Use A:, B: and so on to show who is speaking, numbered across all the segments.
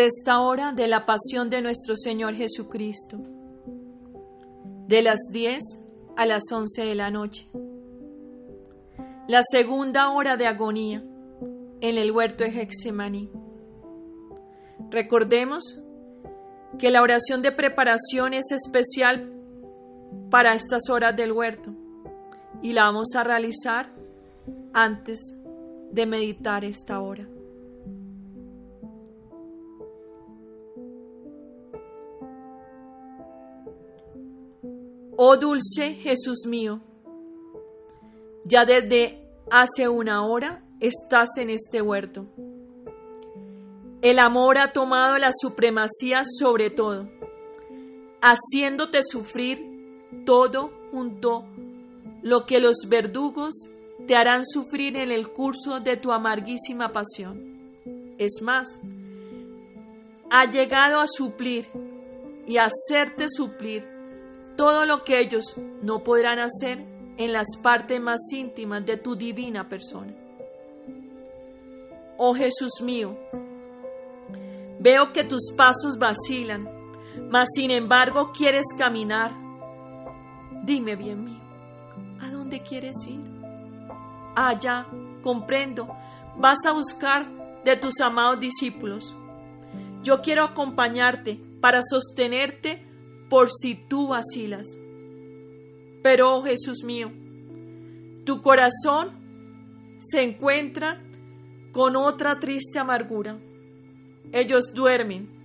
A: Sexta hora de la pasión de nuestro Señor Jesucristo. De las 10 a las 11 de la noche. La segunda hora de agonía en el huerto de Hexemaní. Recordemos que la oración de preparación es especial para estas horas del huerto y la vamos a realizar antes de meditar esta hora. Oh dulce Jesús mío, ya desde hace una hora estás en este huerto. El amor ha tomado la supremacía sobre todo, haciéndote sufrir todo junto lo que los verdugos te harán sufrir en el curso de tu amarguísima pasión. Es más, ha llegado a suplir y hacerte suplir todo lo que ellos no podrán hacer en las partes más íntimas de tu divina persona. Oh Jesús mío, veo que tus pasos vacilan, mas sin embargo quieres caminar. Dime bien mío, ¿a dónde quieres ir? Allá, comprendo, vas a buscar de tus amados discípulos. Yo quiero acompañarte para sostenerte por si tú vacilas. Pero, oh Jesús mío, tu corazón se encuentra con otra triste amargura. Ellos duermen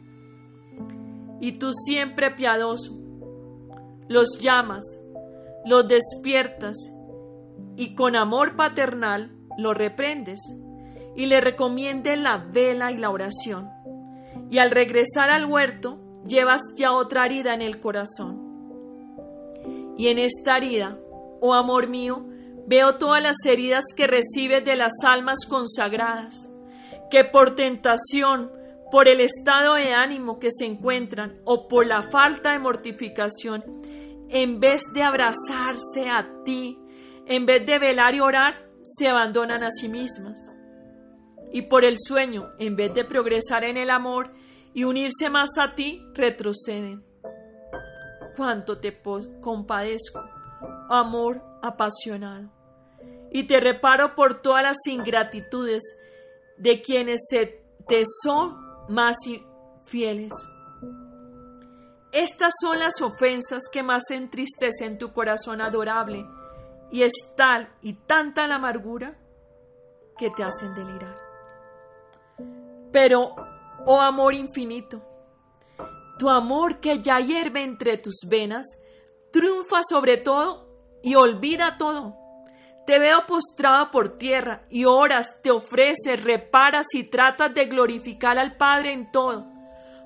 A: y tú siempre piadoso los llamas, los despiertas y con amor paternal los reprendes y le recomiendes la vela y la oración. Y al regresar al huerto, llevas ya otra herida en el corazón. Y en esta herida, oh amor mío, veo todas las heridas que recibes de las almas consagradas, que por tentación, por el estado de ánimo que se encuentran o por la falta de mortificación, en vez de abrazarse a ti, en vez de velar y orar, se abandonan a sí mismas. Y por el sueño, en vez de progresar en el amor, y unirse más a ti, retroceden. Cuánto te compadezco, amor apasionado, y te reparo por todas las ingratitudes de quienes se te son más fieles. Estas son las ofensas que más entristecen tu corazón adorable, y es tal y tanta la amargura que te hacen delirar. Pero oh amor infinito. Tu amor que ya hierve entre tus venas, triunfa sobre todo y olvida todo. Te veo postrado por tierra y oras, te ofreces, reparas y tratas de glorificar al Padre en todo,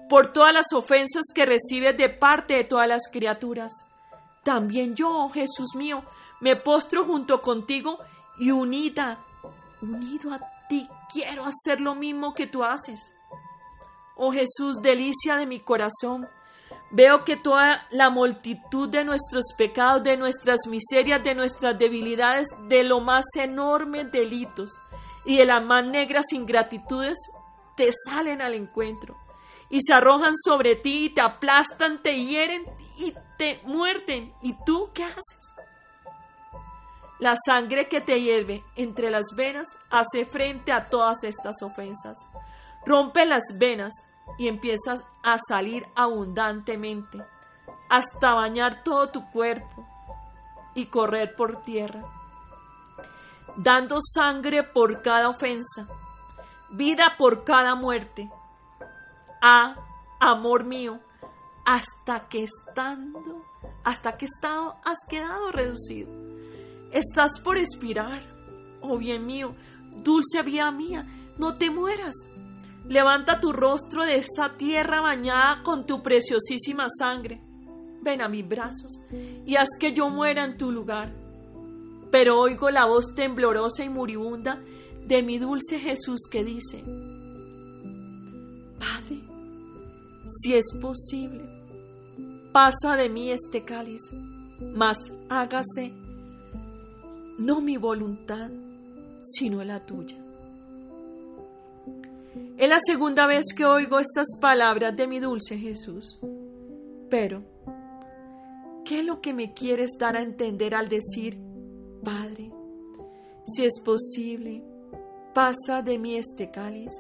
A: por todas las ofensas que recibes de parte de todas las criaturas. También yo, oh Jesús mío, me postro junto contigo y unida, unido a ti, quiero hacer lo mismo que tú haces. Oh Jesús, delicia de mi corazón, veo que toda la multitud de nuestros pecados, de nuestras miserias, de nuestras debilidades, de lo más enormes delitos y de las más negras ingratitudes, te salen al encuentro y se arrojan sobre ti y te aplastan, te hieren y te muerden. ¿Y tú qué haces? La sangre que te hierve entre las venas hace frente a todas estas ofensas. Rompe las venas y empiezas a salir abundantemente hasta bañar todo tu cuerpo y correr por tierra, dando sangre por cada ofensa, vida por cada muerte. Ah, amor mío, hasta que estando, hasta que estado has quedado reducido. Estás por expirar. Oh bien mío, dulce vida mía, no te mueras. Levanta tu rostro de esa tierra bañada con tu preciosísima sangre. Ven a mis brazos y haz que yo muera en tu lugar. Pero oigo la voz temblorosa y moribunda de mi dulce Jesús que dice, Padre, si es posible, pasa de mí este cáliz, mas hágase no mi voluntad, sino la tuya. Es la segunda vez que oigo estas palabras de mi dulce Jesús. Pero, ¿qué es lo que me quieres dar a entender al decir, Padre, si es posible, pasa de mí este cáliz?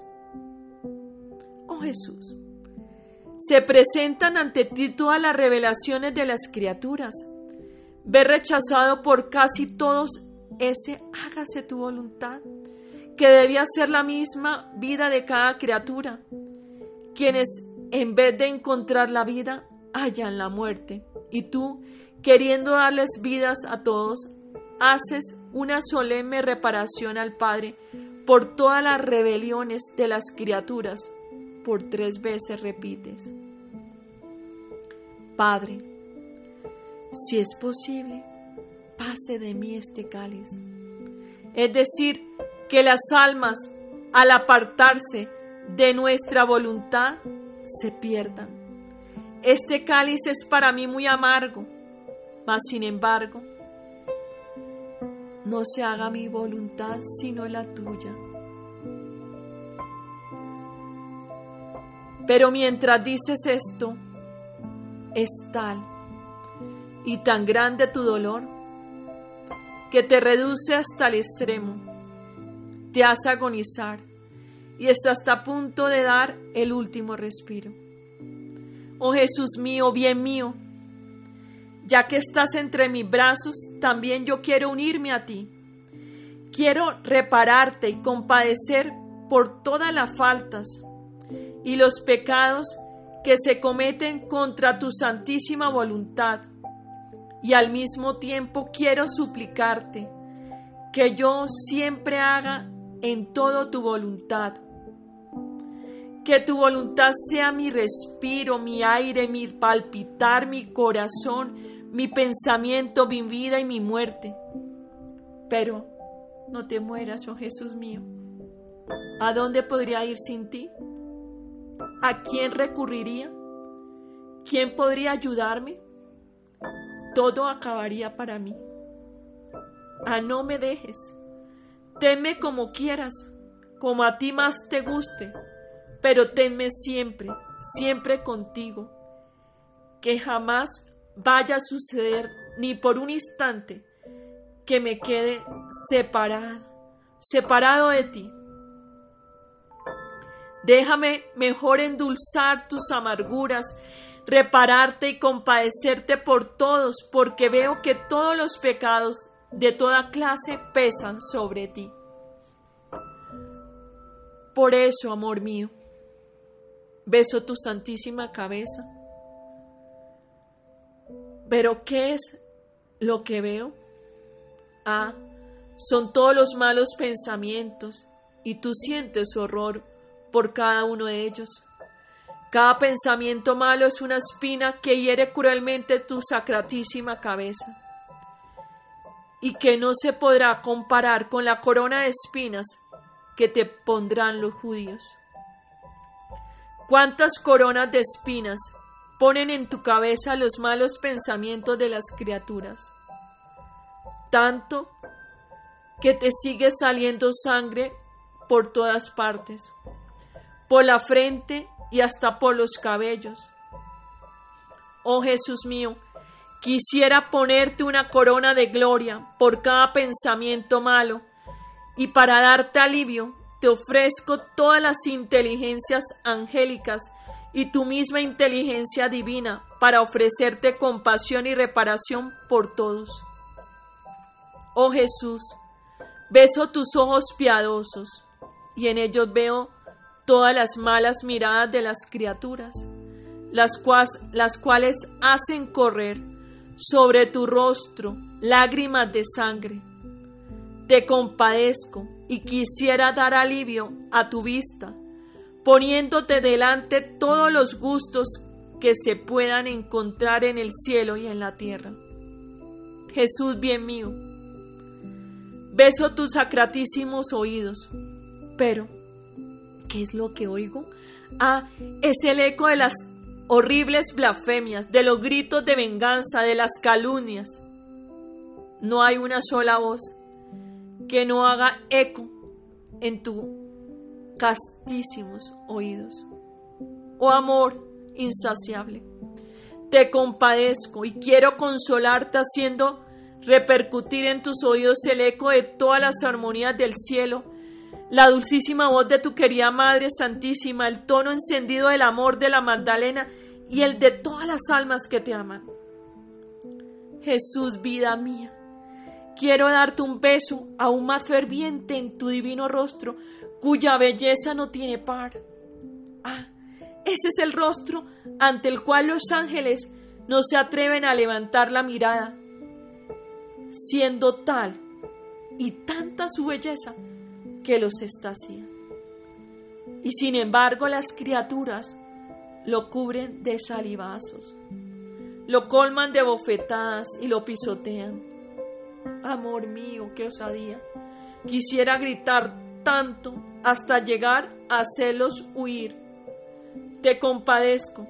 A: Oh Jesús, se presentan ante ti todas las revelaciones de las criaturas. Ve rechazado por casi todos ese hágase tu voluntad, que debía ser la misma vida de cada criatura, quienes en vez de encontrar la vida, hallan la muerte. Y tú, queriendo darles vidas a todos, haces una solemne reparación al Padre por todas las rebeliones de las criaturas por tres veces repites, Padre, si es posible, pase de mí este cáliz. Es decir, que las almas, al apartarse de nuestra voluntad, se pierdan. Este cáliz es para mí muy amargo, mas sin embargo, no se haga mi voluntad sino la tuya. Pero mientras dices esto, es tal y tan grande tu dolor que te reduce hasta el extremo, te hace agonizar y estás hasta a punto de dar el último respiro. Oh Jesús mío, bien mío, ya que estás entre mis brazos, también yo quiero unirme a ti. Quiero repararte y compadecer por todas las faltas y los pecados que se cometen contra tu santísima voluntad. Y al mismo tiempo quiero suplicarte que yo siempre haga en todo tu voluntad. Que tu voluntad sea mi respiro, mi aire, mi palpitar, mi corazón, mi pensamiento, mi vida y mi muerte. Pero no te mueras, oh Jesús mío. ¿A dónde podría ir sin ti? ¿A quién recurriría? ¿Quién podría ayudarme? Todo acabaría para mí. Ah, no me dejes. Teme como quieras, como a ti más te guste, pero teme siempre, siempre contigo. Que jamás vaya a suceder ni por un instante que me quede separado, separado de ti. Déjame mejor endulzar tus amarguras, repararte y compadecerte por todos, porque veo que todos los pecados de toda clase pesan sobre ti. Por eso, amor mío, beso tu santísima cabeza. Pero ¿qué es lo que veo? Ah, son todos los malos pensamientos y tú sientes horror por cada uno de ellos. Cada pensamiento malo es una espina que hiere cruelmente tu sacratísima cabeza y que no se podrá comparar con la corona de espinas que te pondrán los judíos. ¿Cuántas coronas de espinas ponen en tu cabeza los malos pensamientos de las criaturas? Tanto que te sigue saliendo sangre por todas partes por la frente y hasta por los cabellos. Oh Jesús mío, quisiera ponerte una corona de gloria por cada pensamiento malo, y para darte alivio te ofrezco todas las inteligencias angélicas y tu misma inteligencia divina para ofrecerte compasión y reparación por todos. Oh Jesús, beso tus ojos piadosos y en ellos veo todas las malas miradas de las criaturas, las, las cuales hacen correr sobre tu rostro lágrimas de sangre. Te compadezco y quisiera dar alivio a tu vista, poniéndote delante todos los gustos que se puedan encontrar en el cielo y en la tierra. Jesús bien mío, beso tus sacratísimos oídos, pero ¿Qué es lo que oigo? Ah, es el eco de las horribles blasfemias, de los gritos de venganza, de las calumnias. No hay una sola voz que no haga eco en tu castísimos oídos. Oh amor insaciable, te compadezco y quiero consolarte haciendo repercutir en tus oídos el eco de todas las armonías del cielo, la dulcísima voz de tu querida Madre Santísima, el tono encendido del amor de la Magdalena y el de todas las almas que te aman. Jesús, vida mía, quiero darte un beso aún más ferviente en tu divino rostro, cuya belleza no tiene par. Ah, ese es el rostro ante el cual los ángeles no se atreven a levantar la mirada, siendo tal y tanta su belleza que los estacía. Y sin embargo las criaturas lo cubren de salivazos, lo colman de bofetadas y lo pisotean. Amor mío, qué osadía. Quisiera gritar tanto hasta llegar a hacerlos huir. Te compadezco.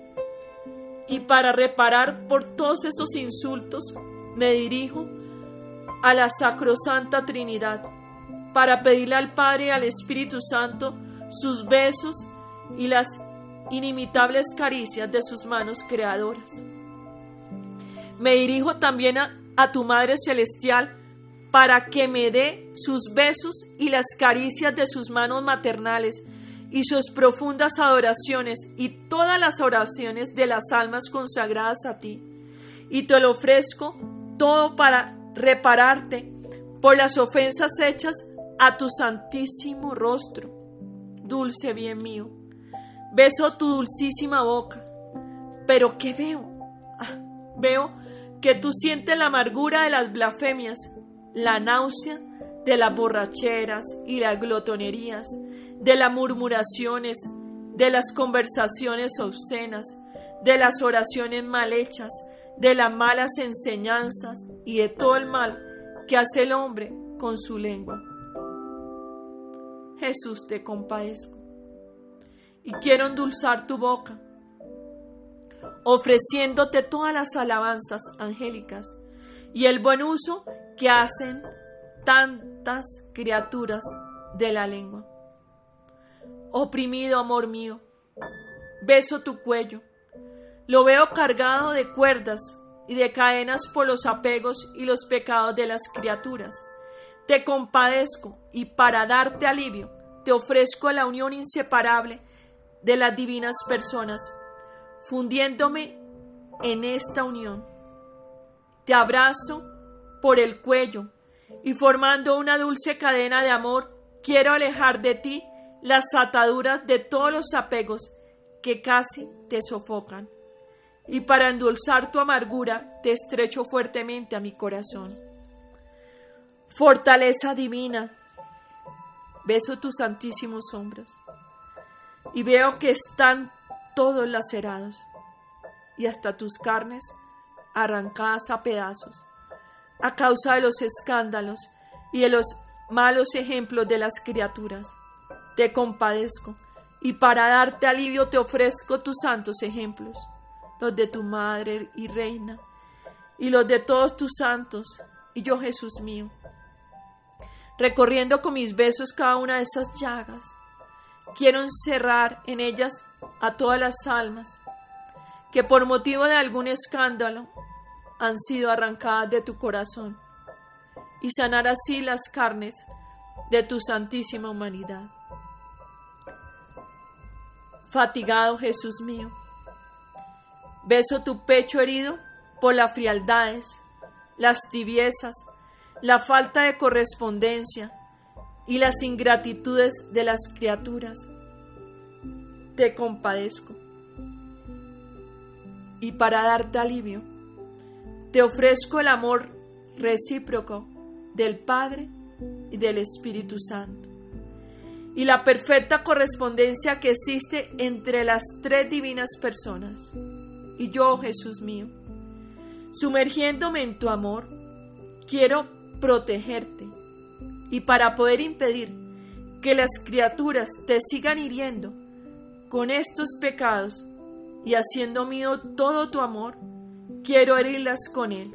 A: Y para reparar por todos esos insultos, me dirijo a la Sacrosanta Trinidad para pedirle al Padre y al Espíritu Santo sus besos y las inimitables caricias de sus manos creadoras. Me dirijo también a, tu Madre Celestial para que me dé sus besos y las caricias de sus manos maternales y sus profundas adoraciones y todas las oraciones de las almas consagradas a ti. Y te lo ofrezco todo para repararte por las ofensas hechas a tu santísimo rostro. Dulce bien mío, beso tu dulcísima boca. Pero ¿qué veo? Ah, veo que tú sientes la amargura de las blasfemias, la náusea de las borracheras y las glotonerías, de las murmuraciones, de las conversaciones obscenas, de las oraciones mal hechas, de las malas enseñanzas y de todo el mal que hace el hombre con su lengua. Jesús, te compadezco y quiero endulzar tu boca, ofreciéndote todas las alabanzas angélicas y el buen uso que hacen tantas criaturas de la lengua. Oprimido amor mío, beso tu cuello, lo veo cargado de cuerdas y de cadenas por los apegos y los pecados de las criaturas. Te compadezco y para darte alivio te ofrezco la unión inseparable de las divinas personas, fundiéndome en esta unión. Te abrazo por el cuello y formando una dulce cadena de amor, quiero alejar de ti las ataduras de todos los apegos que casi te sofocan. Y para endulzar tu amargura, te estrecho fuertemente a mi corazón. Fortaleza divina, beso tus santísimos hombros y veo que están todos lacerados y hasta tus carnes arrancadas a pedazos a causa de los escándalos y de los malos ejemplos de las criaturas. Te compadezco y para darte alivio te ofrezco tus santos ejemplos, los de tu madre y reina, y los de todos tus santos, y yo Jesús mío, recorriendo con mis besos cada una de esas llagas. Quiero encerrar en ellas a todas las almas que por motivo de algún escándalo han sido arrancadas de tu corazón y sanar así las carnes de tu santísima humanidad. Fatigado Jesús mío, beso tu pecho herido por las frialdades, las tibiezas, la falta de correspondencia y las ingratitudes de las criaturas. Te compadezco. Y para darte alivio, te ofrezco el amor recíproco del Padre y del Espíritu Santo y la perfecta correspondencia que existe entre las tres divinas personas. Y yo, Jesús mío, sumergiéndome en tu amor, quiero protegerte y para poder impedir que las criaturas te sigan hiriendo con estos pecados y haciendo mío todo tu amor, quiero herirlas con él,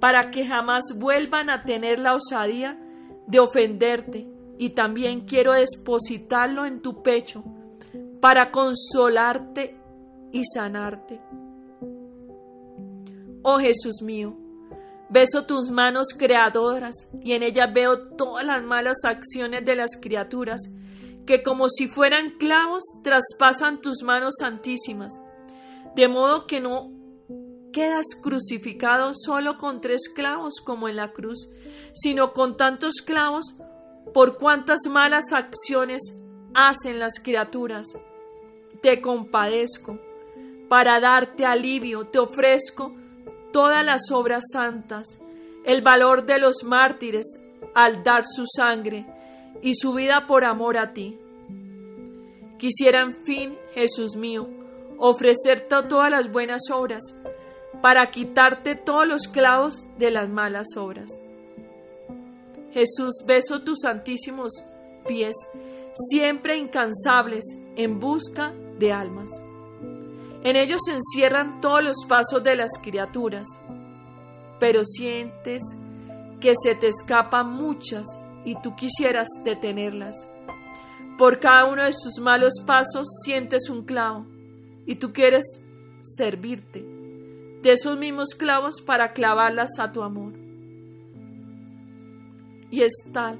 A: para que jamás vuelvan a tener la osadía de ofenderte y también quiero depositarlo en tu pecho para consolarte y sanarte. Oh Jesús mío, beso tus manos creadoras y en ellas veo todas las malas acciones de las criaturas que como si fueran clavos traspasan tus manos santísimas, de modo que no quedas crucificado solo con tres clavos como en la cruz, sino con tantos clavos por cuantas malas acciones hacen las criaturas. Te compadezco, para darte alivio te ofrezco todas las obras santas, el valor de los mártires al dar su sangre y su vida por amor a ti. Quisiera, en fin, Jesús mío, ofrecerte todas las buenas obras para quitarte todos los clavos de las malas obras. Jesús, beso tus santísimos pies, siempre incansables en busca de almas. En ellos se encierran todos los pasos de las criaturas, pero sientes que se te escapan muchas y tú quisieras detenerlas. Por cada uno de sus malos pasos sientes un clavo y tú quieres servirte de esos mismos clavos para clavarlas a tu amor. Y es tal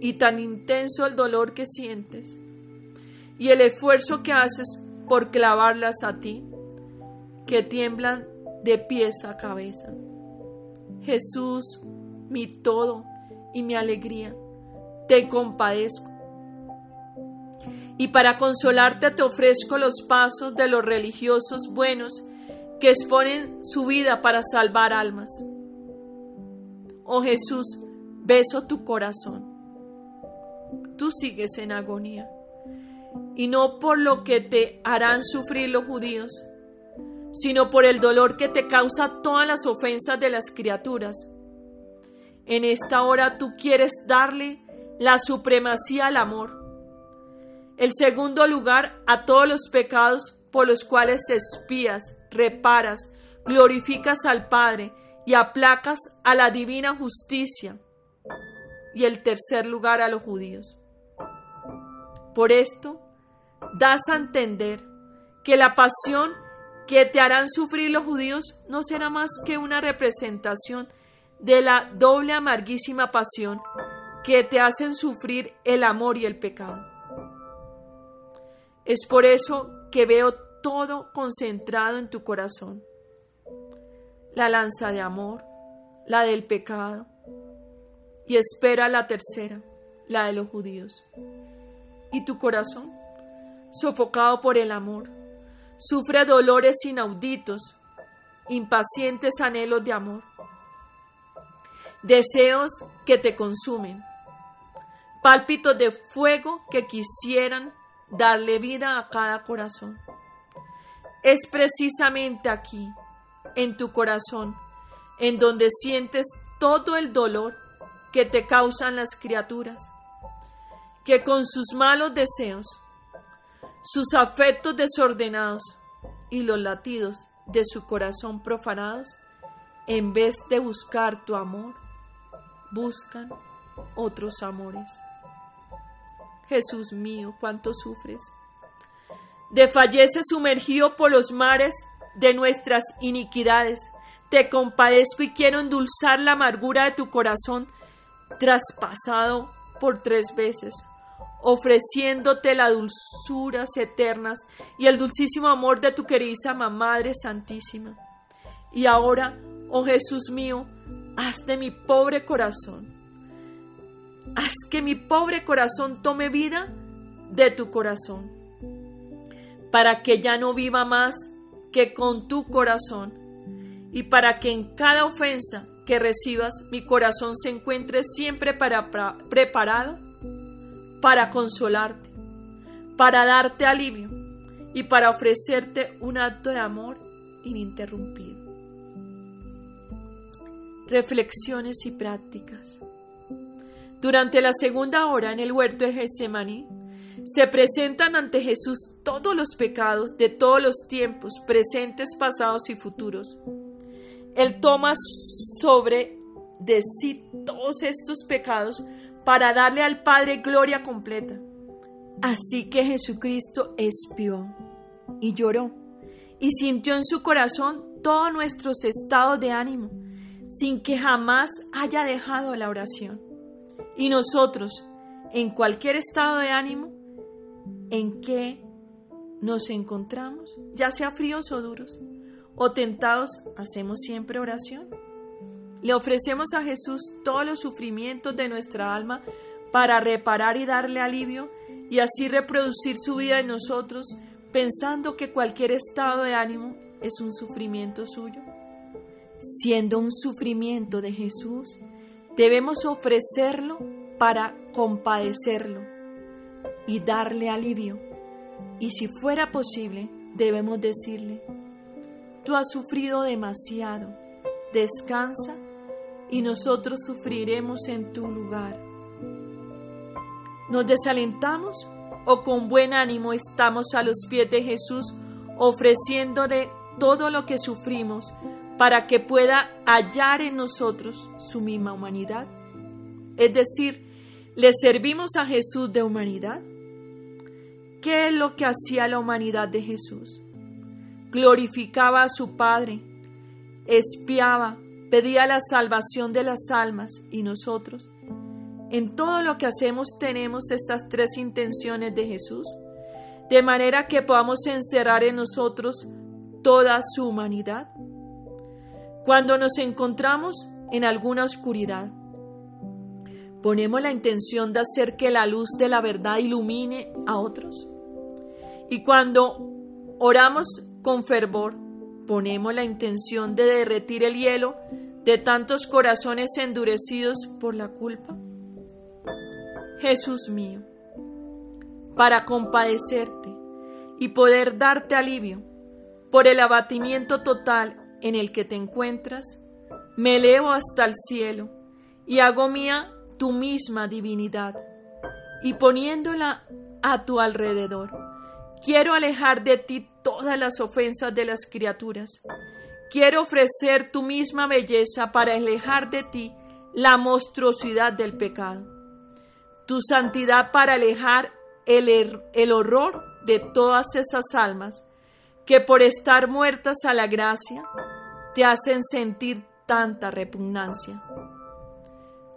A: y tan intenso el dolor que sientes y el esfuerzo que haces por clavarlas a ti, que tiemblan de pies a cabeza. Jesús, mi todo y mi alegría, te compadezco. Y para consolarte te ofrezco los pasos de los religiosos buenos que exponen su vida para salvar almas. Oh Jesús, beso tu corazón. Tú sigues en agonía, y no por lo que te harán sufrir los judíos, sino por el dolor que te causa todas las ofensas de las criaturas. En esta hora tú quieres darle la supremacía al amor. El segundo lugar a todos los pecados por los cuales espías, reparas, glorificas al Padre y aplacas a la divina justicia. Y el tercer lugar a los judíos. Por esto, das a entender que la pasión que te harán sufrir los judíos no será más que una representación de la doble amarguísima pasión que te hacen sufrir el amor y el pecado. Es por eso que veo todo concentrado en tu corazón. La lanza de amor, la del pecado, y espera la tercera, la de los judíos. ¿Y tu corazón? Sofocado por el amor, sufre dolores inauditos, impacientes anhelos de amor, deseos que te consumen, pálpitos de fuego que quisieran darle vida a cada corazón. Es precisamente aquí, en tu corazón, en donde sientes todo el dolor que te causan las criaturas, que con sus malos deseos, sus afectos desordenados y los latidos de su corazón profanados, en vez de buscar tu amor, buscan otros amores. Jesús mío, cuánto sufres. Desfallece sumergido por los mares de nuestras iniquidades. Te compadezco y quiero endulzar la amargura de tu corazón, traspasado por tres veces, ofreciéndote las dulzuras eternas y el dulcísimo amor de tu queridísima Madre Santísima. Y ahora, oh Jesús mío, haz de mi pobre corazón Haz que mi pobre corazón tome vida de tu corazón, para que ya no viva más que con tu corazón, y para que en cada ofensa que recibas mi corazón se encuentre siempre para, preparado para consolarte, para darte alivio y para ofrecerte un acto de amor ininterrumpido. Reflexiones y prácticas. Durante la segunda hora en el huerto de Getsemaní, se presentan ante Jesús todos los pecados de todos los tiempos, presentes, pasados y futuros. Él toma sobre de sí todos estos pecados para darle al Padre gloria completa. Así que Jesucristo espió y lloró y sintió en su corazón todos nuestros estados de ánimo, sin que jamás haya dejado la oración. Y nosotros, en cualquier estado de ánimo en que nos encontramos, ya sea fríos o duros, o tentados, hacemos siempre oración. Le ofrecemos a Jesús todos los sufrimientos de nuestra alma para reparar y darle alivio y así reproducir su vida en nosotros, pensando que cualquier estado de ánimo es un sufrimiento suyo. Siendo un sufrimiento de Jesús, debemos ofrecerlo para compadecerlo y darle alivio. Y si fuera posible, debemos decirle, tú has sufrido demasiado, descansa y nosotros sufriremos en tu lugar. ¿Nos desalentamos o con buen ánimo estamos a los pies de Jesús ofreciéndole todo lo que sufrimos para que pueda hallar en nosotros su misma humanidad? Es decir, ¿le servimos a Jesús de humanidad? ¿Qué es lo que hacía la humanidad de Jesús? Glorificaba a su Padre, espiaba, pedía la salvación de las almas y nosotros. En todo lo que hacemos tenemos estas tres intenciones de Jesús, de manera que podamos encerrar en nosotros toda su humanidad. Cuando nos encontramos en alguna oscuridad, ponemos la intención de hacer que la luz de la verdad ilumine a otros. Y cuando oramos con fervor, ponemos la intención de derretir el hielo de tantos corazones endurecidos por la culpa? Jesús mío, para compadecerte y poder darte alivio por el abatimiento total en el que te encuentras, me elevo hasta el cielo y hago mía tu misma divinidad y poniéndola a tu alrededor Quiero alejar de ti todas las ofensas de las criaturas. Quiero ofrecer tu misma belleza para alejar de ti la monstruosidad del pecado. Tu santidad para alejar el, er-, el horror de todas esas almas que por estar muertas a la gracia te hacen sentir tanta repugnancia.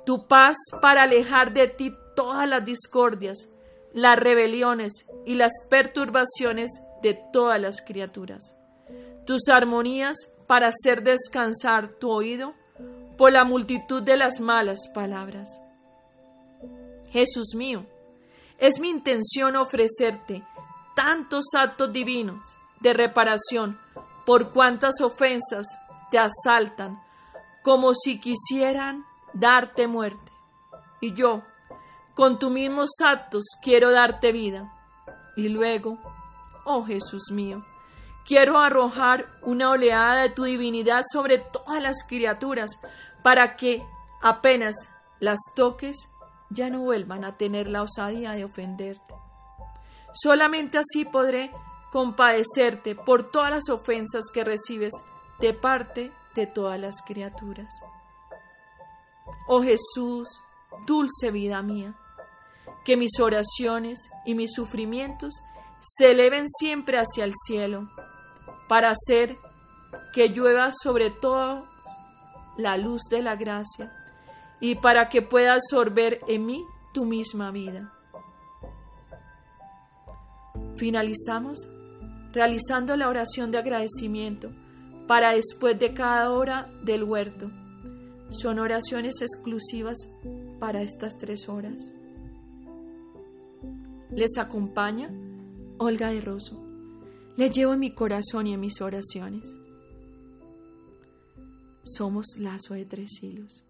A: Tu paz para alejar de ti todas las discordias las rebeliones y las perturbaciones de todas las criaturas. Tus armonías para hacer descansar tu oído por la multitud de las malas palabras. Jesús mío, es mi intención ofrecerte tantos actos divinos de reparación por cuantas ofensas te asaltan, como si quisieran darte muerte. Y yo, con tus mismos actos quiero darte vida. Y luego, oh Jesús mío, quiero arrojar una oleada de tu divinidad sobre todas las criaturas, para que apenas las toques, ya no vuelvan a tener la osadía de ofenderte. Solamente así podré compadecerte por todas las ofensas que recibes de parte de todas las criaturas. Oh Jesús, dulce vida mía, que mis oraciones y mis sufrimientos se eleven siempre hacia el cielo, para hacer que llueva sobre todo la luz de la gracia y para que pueda absorber en mí tu misma vida. Finalizamos realizando la oración de agradecimiento para después de cada hora del huerto. Son oraciones exclusivas para estas tres horas. Les acompaña Olga de Rosso. Les llevo en mi corazón y en mis oraciones. Somos lazo de tres hilos.